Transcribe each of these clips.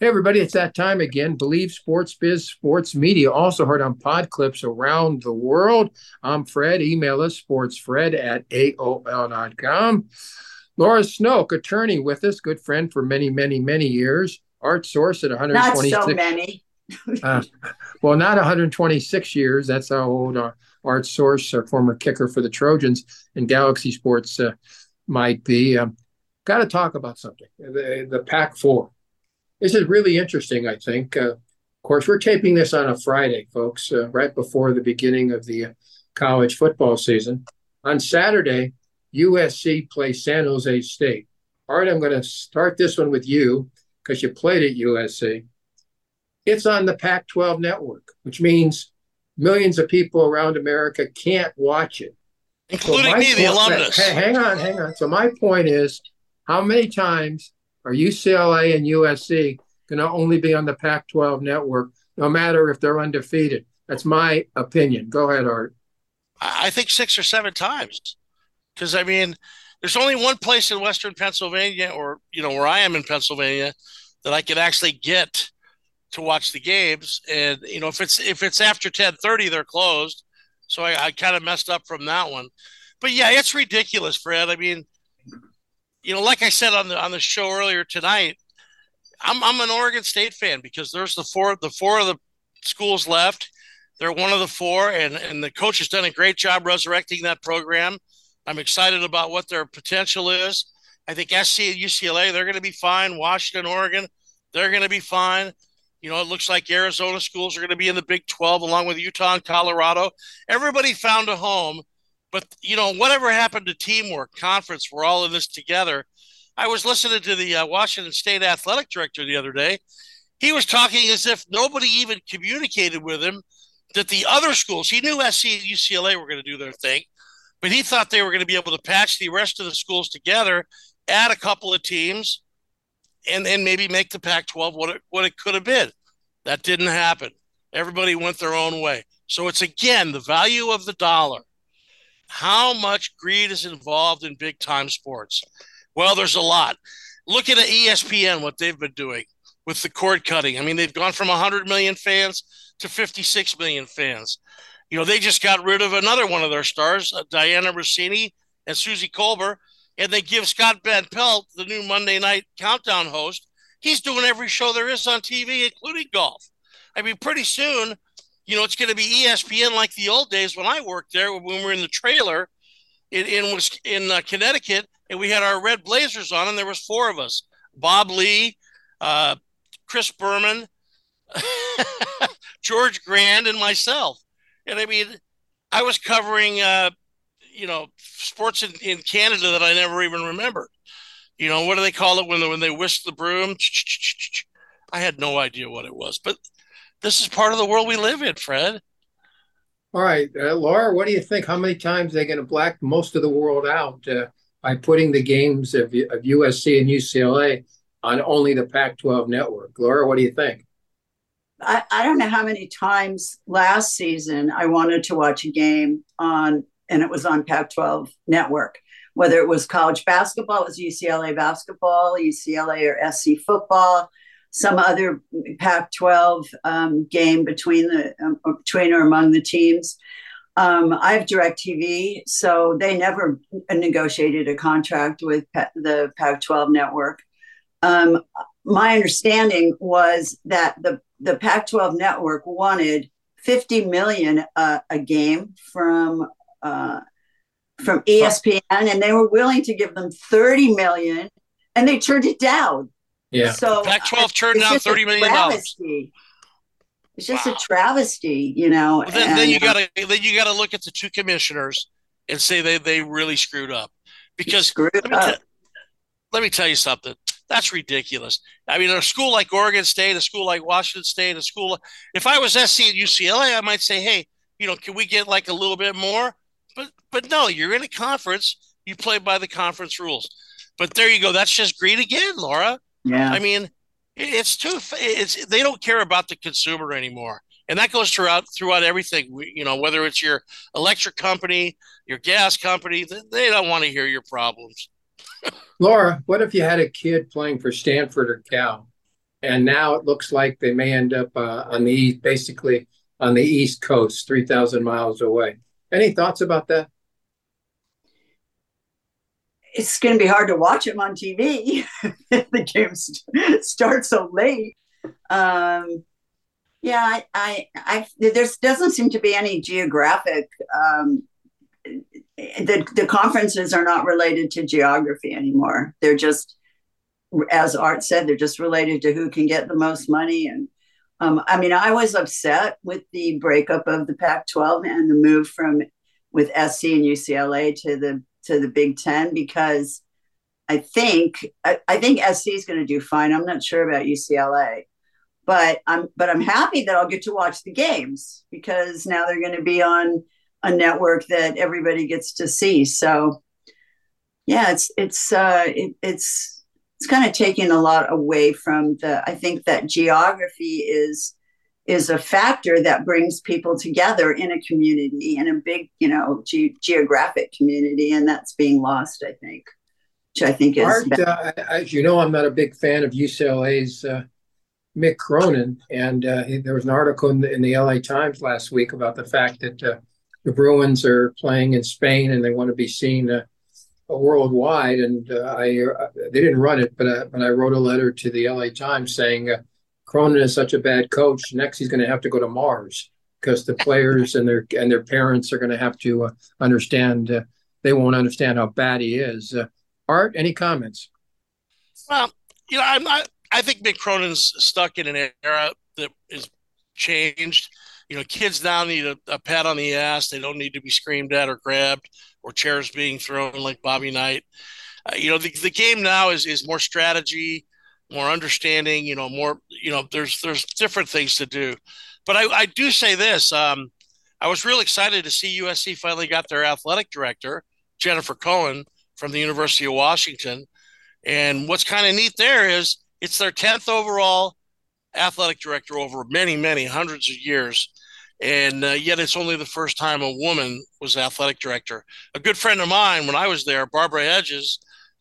Hey, everybody, it's that time again. Believe Sports Biz Sports Media, also heard on pod clips around the world. I'm Fred. Email us, sportsfred at AOL.com. Laura Snokes, attorney with us, good friend for many, many, many years. Art source at 126. Not so many. uh, well, not 126 years. That's how old our Art Source, our former kicker for the Trojans in Galaxy Sports, uh, might be. Um, Got to talk about something. The, the Pac Four this is really interesting, I think. Uh, of course, we're taping this on a Friday, folks, uh, right before the beginning of the college football season. On Saturday, USC plays San Jose State. All right, I'm going to start this one with you because you played at USC. It's on the Pac 12 network, which means millions of people around America can't watch it. Including so me, the alumnus. Hang on, hang on. So, my point is how many times are UCLA and USC going to only be on the Pac 12 network, no matter if they're undefeated? That's my opinion. Go ahead, Art. I think six or seven times. Because, I mean, there's only one place in Western Pennsylvania, or, you know, where I am in Pennsylvania, that I can actually get to watch the games. And, you know, if it's if it's after 1030, they're closed. So I, I kind of messed up from that one. But yeah, it's ridiculous, Fred. I mean, you know, like I said on the on the show earlier tonight, I'm I'm an Oregon State fan because there's the four the four of the schools left. They're one of the four, and and the coach has done a great job resurrecting that program. I'm excited about what their potential is. I think SC and UCLA they're going to be fine. Washington, Oregon, they're going to be fine. You know, it looks like Arizona schools are going to be in the Big 12 along with Utah and Colorado. Everybody found a home but you know, whatever happened to teamwork, conference, we're all in this together. I was listening to the uh, Washington State athletic director the other day. He was talking as if nobody even communicated with him that the other schools, he knew SC and UCLA were going to do their thing, but he thought they were going to be able to patch the rest of the schools together, add a couple of teams, and then maybe make the Pac 12 what it, what it could have been. That didn't happen. Everybody went their own way. So it's again the value of the dollar how much greed is involved in big time sports? Well, there's a lot. Look at ESPN, what they've been doing with the cord cutting. I mean, they've gone from 100 million fans to 56 million fans. You know, they just got rid of another one of their stars, uh, Dianna Russini and Suzy Kolber, and they give Scott Van Pelt, the new Monday night countdown host, he's doing every show there is on TV, including golf. I mean, pretty soon you know, it's going to be ESPN like the old days when I worked there when we were in the trailer in in, in uh, Connecticut and we had our red blazers on and there was four of us: Bob Ley, uh, Chris Berman, George Grande, and myself. And I mean, I was covering, uh, you know, sports in, in Canada that I never even remembered. You know, what do they call it when they, when they whisk the broom? I had no idea what it was, but this is part of the world we live in, Fred. All right, uh, Laura, what do you think? How many times are they going to black most of the world out uh, by putting the games of, of USC and UCLA on only the Pac 12 network? Laura, what do you think? I, I don't know how many times last season I wanted to watch a game on, and it was on Pac 12 network, whether it was college basketball, it was UCLA basketball, UCLA or SC football some other Pac-12 um, game between the um, between or among the teams. Um, I have DirecTV, so they never negotiated a contract with the Pac-12 network. Um, my understanding was that the the Pac-12 network wanted 50 million uh, a game from uh, from ESPN, and they were willing to give them 30 million, and they turned it down. Yeah. So Pac-12 turned down thirty million dollars. It's just wow. a travesty, you know. Well, then, and, then, you uh, gotta then you gotta look at the two commissioners and say they they really screwed up because screwed let, me up. T- let me tell you something. That's ridiculous. I mean, a school like Oregon State, a school like Washington State, a school. If I was SC and UCLA, I might say, hey, you know, can we get like a little bit more? But but no, you're in a conference. You play by the conference rules. But there you go. That's just greed again, Laura. Yeah. I mean, it's too. It's they don't care about the consumer anymore, and that goes throughout throughout everything. We, you know, whether it's your electric company, your gas company, they don't want to hear your problems. Laura, what if you had a kid playing for Stanford or Cal, and now it looks like they may end up uh, on the basically on the east coast, three thousand miles away. Any thoughts about that? It's going to be hard to watch them on TV. If the games start so late. Um, yeah, I, I, I, there doesn't seem to be any geographic. Um, the the conferences are not related to geography anymore. They're just, as Art said, they're just related to who can get the most money. And um, I mean, I was upset with the breakup of the Pac-12 and the move from with SC and UCLA to the to the Big Ten because I think I, I think SC is going to do fine. I'm not sure about UCLA but I'm but I'm happy that I'll get to watch the games because now they're going to be on a network that everybody gets to see. So yeah, it's it's uh, it, it's it's kind of taking a lot away from the. I think that geography is is a factor that brings people together in a community in a big you know ge- geographic community, and that's being lost. I think, which I think is. Art, uh, as you know, I'm not a big fan of UCLA's. Uh, Mick Cronin, and uh, there was an article in the, in the, LA Times last week about the fact that uh, the Bruins are playing in Spain and they want to be seen uh, worldwide. And uh, I uh, they didn't run it, but uh, but I wrote a letter to the LA Times saying Cronin is such a bad coach. Next, he's going to have to go to Mars because the players and their and their parents are going to have to uh, understand. Uh, they won't understand how bad he is. Uh, Art, any comments? Well, you know, I'm not I think Mick Cronin's stuck in an era that is changed. You know, kids now need a, a, pat on the ass. They don't need to be screamed at or grabbed or chairs being thrown like Bobby Knight. Uh, you know, the, the game now is is more strategy, more understanding. You know, more. You know, there's there's different things to do. But I, I do say this. Um, I was real excited to see USC finally got their athletic director Jennifer Cohen from the University of Washington. And what's kind of neat there is it's their 10th overall athletic director over many, many hundreds of years. And uh, yet it's only the first time a woman was athletic director. A good friend of mine, when I was there, Barbara Hedges,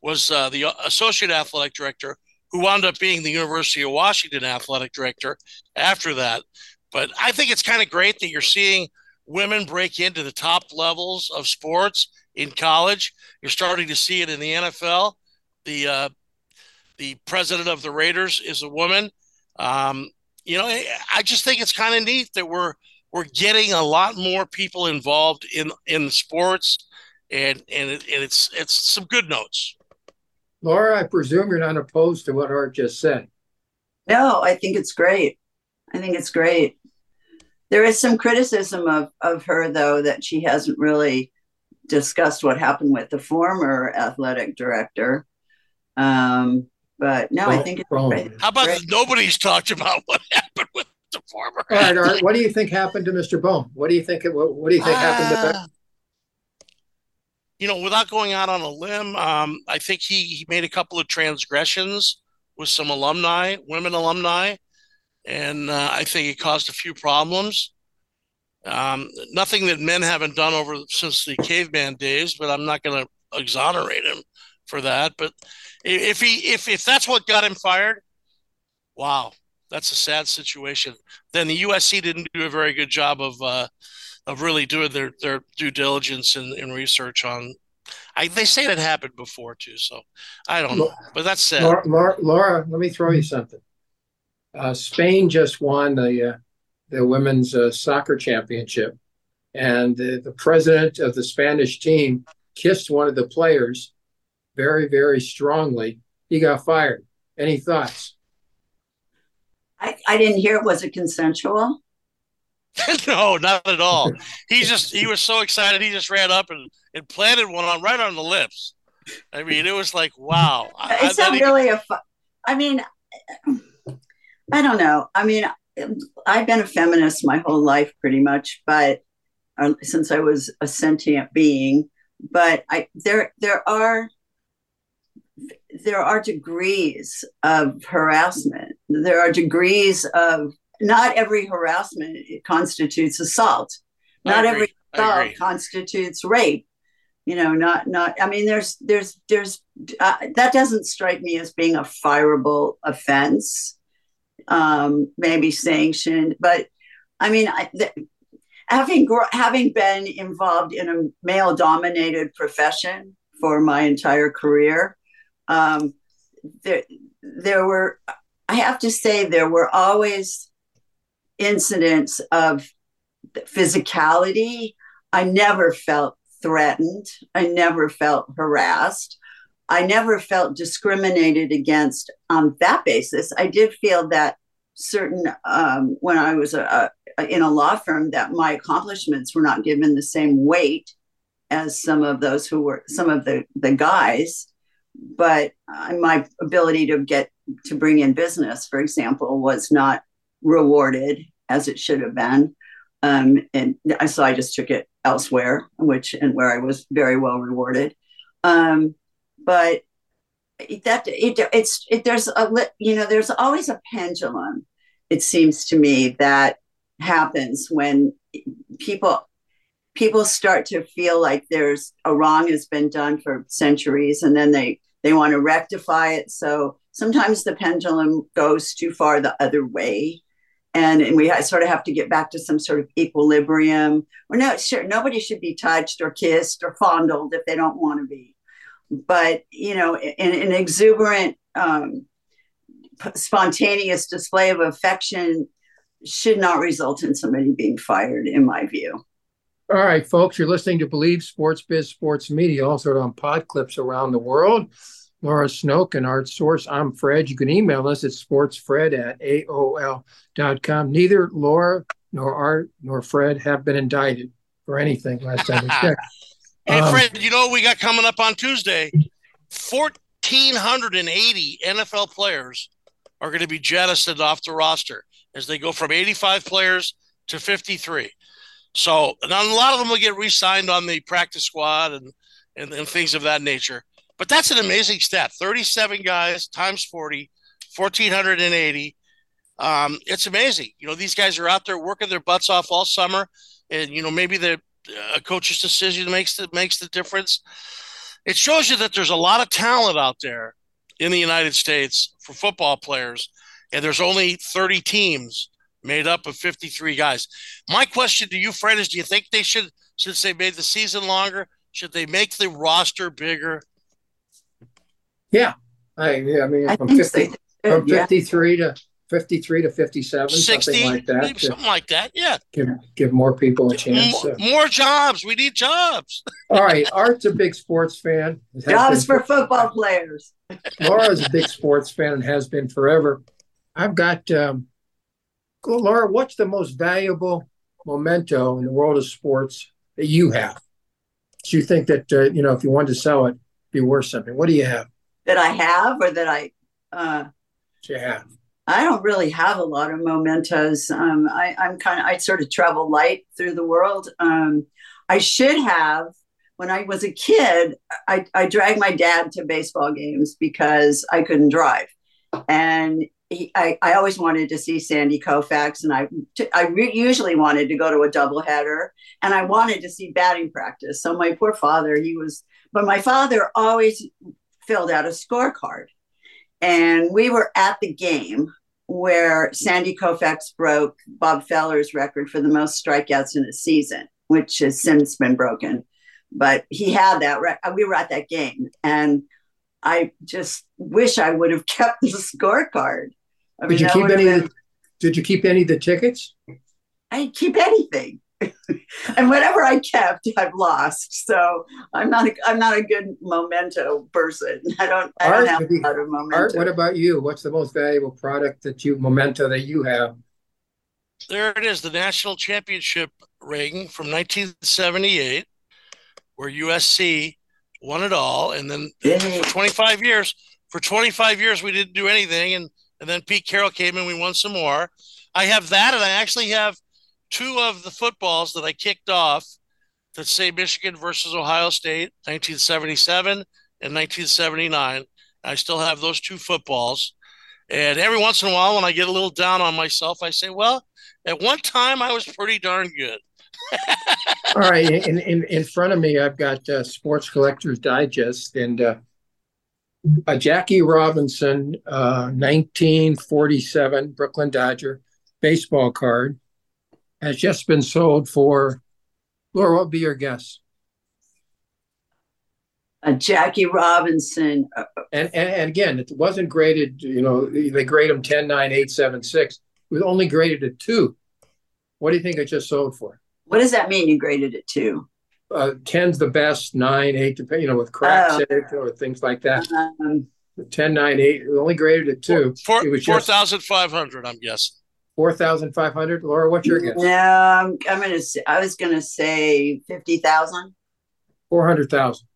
was uh, the associate athletic director who wound up being the University of Washington athletic director after that. But I think it's kind of great that you're seeing women break into the top levels of sports in college. You're starting to see it in the NFL. The uh, the president of the Raiders is a woman. Um, you know, I just think it's kind of neat that we're we're getting a lot more people involved in in sports, and and, it, and it's it's some good notes. Laura, I presume you're not opposed to what Art just said. No, I think it's great. I think it's great. There is some criticism of of her though that she hasn't really discussed what happened with the former athletic director. Um, but no, I think it's great. How about great. nobody's talked about what happened with the former? All right, all right. What do you think happened to Mr. Bohn? What do you think? What, what do you think uh, happened to that? You know, without going out on a limb, um, I think he, he made a couple of transgressions with some alumni, women alumni, and uh, I think it caused a few problems. Um, nothing that men haven't done over since the caveman days, but I'm not going to exonerate him for that. But if he if if that's what got him fired, wow, that's a sad situation. Then the USC didn't do a very good job of uh, of really doing their their due diligence and, and research on. I, they say that happened before too, so I don't know, but that's sad. Laura, Laura, Laura let me throw you something. Uh, Spain just won the uh, the women's uh, soccer championship, and the, the president of the Spanish team kissed one of the players very, very strongly. He got fired. Any thoughts? I, I didn't hear it. Was it consensual? no, not at all. He just he was so excited. He just ran up and, and planted one on right on the lips. I mean, it was like wow. It's I, not really a. Fu- I mean, I don't know. I mean, I've been a feminist my whole life, pretty much, but uh, since I was a sentient being. But I there there are there are degrees of harassment. There are degrees of not every harassment constitutes assault. Not every assault constitutes rape. You know, not not. I mean, there's there's there's uh, that doesn't strike me as being a fireable offense. um, maybe sanctioned. But I mean, I, th- having having been involved in a male dominated profession for my entire career, um, there there were I have to say there were always incidents of physicality. I never felt threatened. I never felt harassed. I never felt discriminated against on that basis. I did feel that certain um, when I was a, a, in a law firm that my accomplishments were not given the same weight as some of those who were some of the the guys, but uh, my ability to get to bring in business, for example, was not rewarded as it should have been. Um, and so I just took it elsewhere, which and where I was very well rewarded. Um, but that it, it's it, there's a you know there's always a pendulum. It seems to me that happens when people people start to feel like there's a wrong has been done for centuries, and then they they want to rectify it. So sometimes the pendulum goes too far the other way and, and we sort of have to get back to some sort of equilibrium. Or no, sure, nobody should be touched or kissed or fondled if they don't want to be. But you know, an, an exuberant, um, spontaneous display of affection should not result in somebody being fired, in my view. All right, folks, you're listening to Believe Sports Biz Sports Media, also on pod clips around the world. Laura Snokes and Art Source. I'm Fred. You can email us at sportsfred at AOL.com. Neither Laura nor Art nor Fred have been indicted for anything last time we checked. hey, um, Fred, you know what we got coming up on Tuesday? 1,480 NFL players are going to be jettisoned off the roster as they go from 85 players to 53. So, a lot of them will get re signed on the practice squad and, and, and things of that nature. But that's an amazing stat 37 guys times 40, 1,480. Um, it's amazing. You know, these guys are out there working their butts off all summer. And, you know, maybe the a coach's decision makes the, makes the difference. It shows you that there's a lot of talent out there in the United States for football players. And there's only 30 teams made up of 53 guys. My question to you, Fred, is do you think they should, since they made the season longer, should they make the roster bigger? Yeah, I yeah, I mean I from fifty so. from fifty three yeah. to fifty three to fifty seven, something like that. Something like that. Yeah. Give give more people a chance. More, more jobs. We need jobs. All right, Art's a big sports fan. Jobs for football players. Laura's a big sports fan and has been forever. I've got um, Laura. What's the most valuable memento in the world of sports that you have? Do you think that uh, you know if you wanted to sell it, be worth something? What do you have? That I have or that I uh yeah. I don't really have a lot of mementos. Um, I, I'm kind of I sort of travel light through the world. Um, I should have when I was a kid. I, I dragged my dad to baseball games because I couldn't drive, and he, I, I always wanted to see Sandy Koufax, and I I re- usually wanted to go to a doubleheader, and I wanted to see batting practice. So my poor father, he was, but my father always filled out a scorecard. And we were at the game where Sandy Koufax broke Bob Feller's record for the most strikeouts in a season, which has since been broken. But he had that. Right uh, we were at that game, and I just wish I would have kept the scorecard. I mean, did you keep any? Been... did you keep any of the tickets? I didn't keep anything. and whatever I kept, I've lost. So I'm not a, I'm not a good memento person. I don't I Art, don't have a lot of memento. Art, what about you? What's the most valuable product that you memento that you have? There it is, the national championship ring from 1978, where USC won it all, and then for 25 years, for 25 years we didn't do anything, and and then Pete Carroll came and we won some more. I have that, and I actually have two of the footballs that I kicked off that say Michigan versus Ohio State, 1977 and 1979. I still have those two footballs. And every once in a while, when I get a little down on myself, I say, well, at one time I was pretty darn good. All right. In, in, in front of me, I've got uh, Sports Collectors Digest. And uh, a Jackie Robinson, uh, 1947 Brooklyn Dodger baseball card has just been sold for. Laura, what would be your guess? A Jackie Robinson. uh, And, and and again, it wasn't graded. You know, they grade them 10, 9, 8, 7, 6. It was only graded at two. What do you think it just sold for? What does that mean? You graded it 2? Uh, 10's the best, 9, 8, dep- you know, with cracks Oh. in it or things like that. Um, 10, 9, 8, it was only graded at two. Four It was four just- thousand five hundred. I'm guessing. 4,500. Laura, what's your guess? no, I'm, I'm gonna. Say, I was gonna say fifty thousand. 400,000.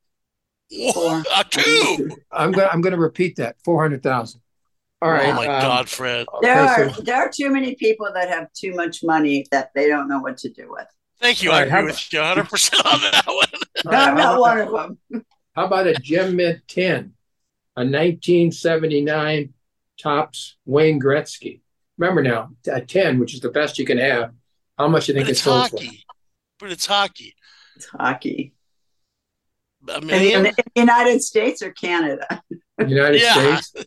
Four. A two. I'm going to I'm going to repeat that. 400,000. All right. oh my um, God, Fred! There okay, are so- there are too many people that have too much money that they don't know what to do with. Thank you. All I right, how agree with you 100 percent on that one. right, I'm how not about- one of them. How about a Gem Mint 10, a 1979 Topps Wayne Gretzky? Remember now, a 10, which is the best you can have. How much do you think But it's it's sold for? hockey. But it's hockey. It's hockey. A In the, million. in the United States or Canada? United Yeah. States?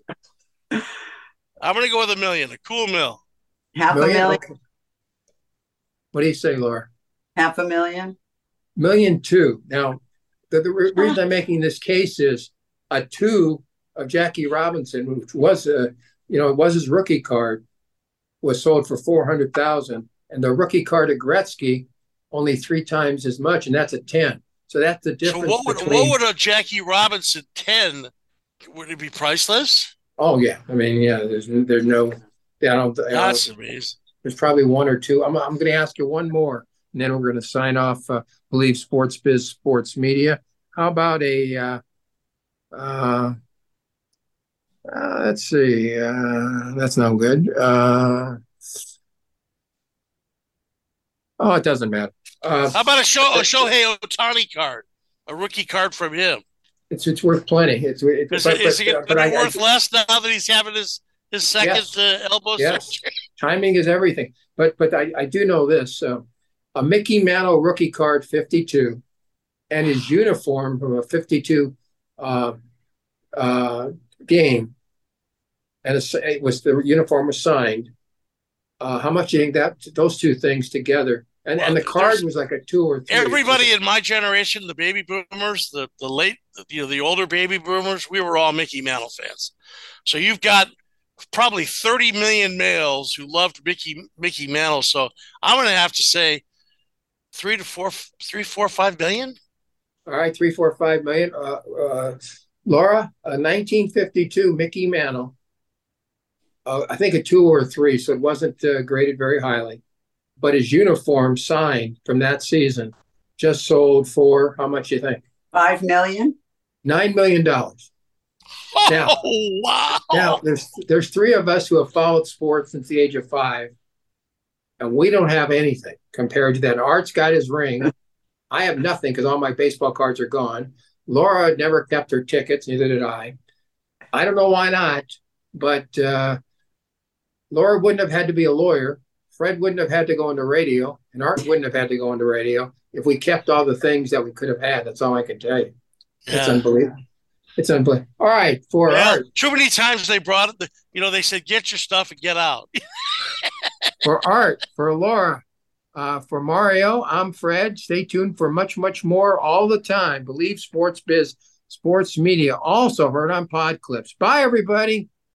I'm gonna go with a million. A cool mill. Half a Million? million. What do you say, Laura? Half a million. Million two. Now, the, the re- ah. reason I'm making this case is a two of Jackie Robinson, which was a, you know, it was his rookie card, was sold for four hundred thousand, and the rookie card of Gretzky only three times as much, and that's a ten. So that's the So difference what would between. what would a Jackie Robinson ten? Would it be priceless? oh yeah, I mean yeah, there's there's no, yeah, I don't. I don't That's amazing. there's probably one or two. I'm I'm going to ask you one more, and then we're going to sign off. Uh, believe Sports Biz Sports Media. How about a? Uh, uh, uh, let's see. Uh, that's no good. Uh, oh, it doesn't matter. Uh, How about a show a Shohei Ohtani card? A rookie card from him. it's it's worth plenty. It's it, Is, but, it, is but, it but I- be I- worth less now that he's having his his second Yes. uh, elbow Yes. surgery? timing is everything. But but I, I do know this: uh, a Mickey Mantle rookie card, fifty-two, and his uniform from a fifty-two uh, uh, game, and it was the uniform was signed. Uh, how much do you think that those two things together? And and the Well, card was like a two or three. Everybody in my generation, the baby boomers, the the late, you know, the older baby boomers, we were all Mickey Mantle fans. So you've got probably 30 million males who loved Mickey Mickey Mantle. So I'm going to have to say three to four, three, four, five billion. All right, three, four, five million. Uh, uh, Laura, a 1952 Mickey Mantle. Uh, I think a two or a three, so it wasn't uh, graded very highly. But his uniform signed from that season just sold for how much you think? Five million. Nine million dollars. Now- oh wow! Now there's there's three of us who have followed sports since the age of five, and we don't have anything compared to that. Art's got his ring. I have nothing because all my baseball cards are gone. Laura never kept her tickets, neither did I. I don't know why not, but uh, Laura wouldn't have had to be a lawyer. Fred wouldn't have had to go into radio, and Art wouldn't have had to go into radio if we kept all the things that we could have had. That's all I can tell you. It's Yeah. unbelievable. It's unbelievable. All right, for Yeah, Art. too many times they brought it. You know, they said, "Get your stuff and get out." for Art, for Laura, uh, for Mario, I'm Fred. Stay tuned for much, much more all the time. Believe Sports Biz, Sports Media, also heard on Pod Clips. Bye, everybody.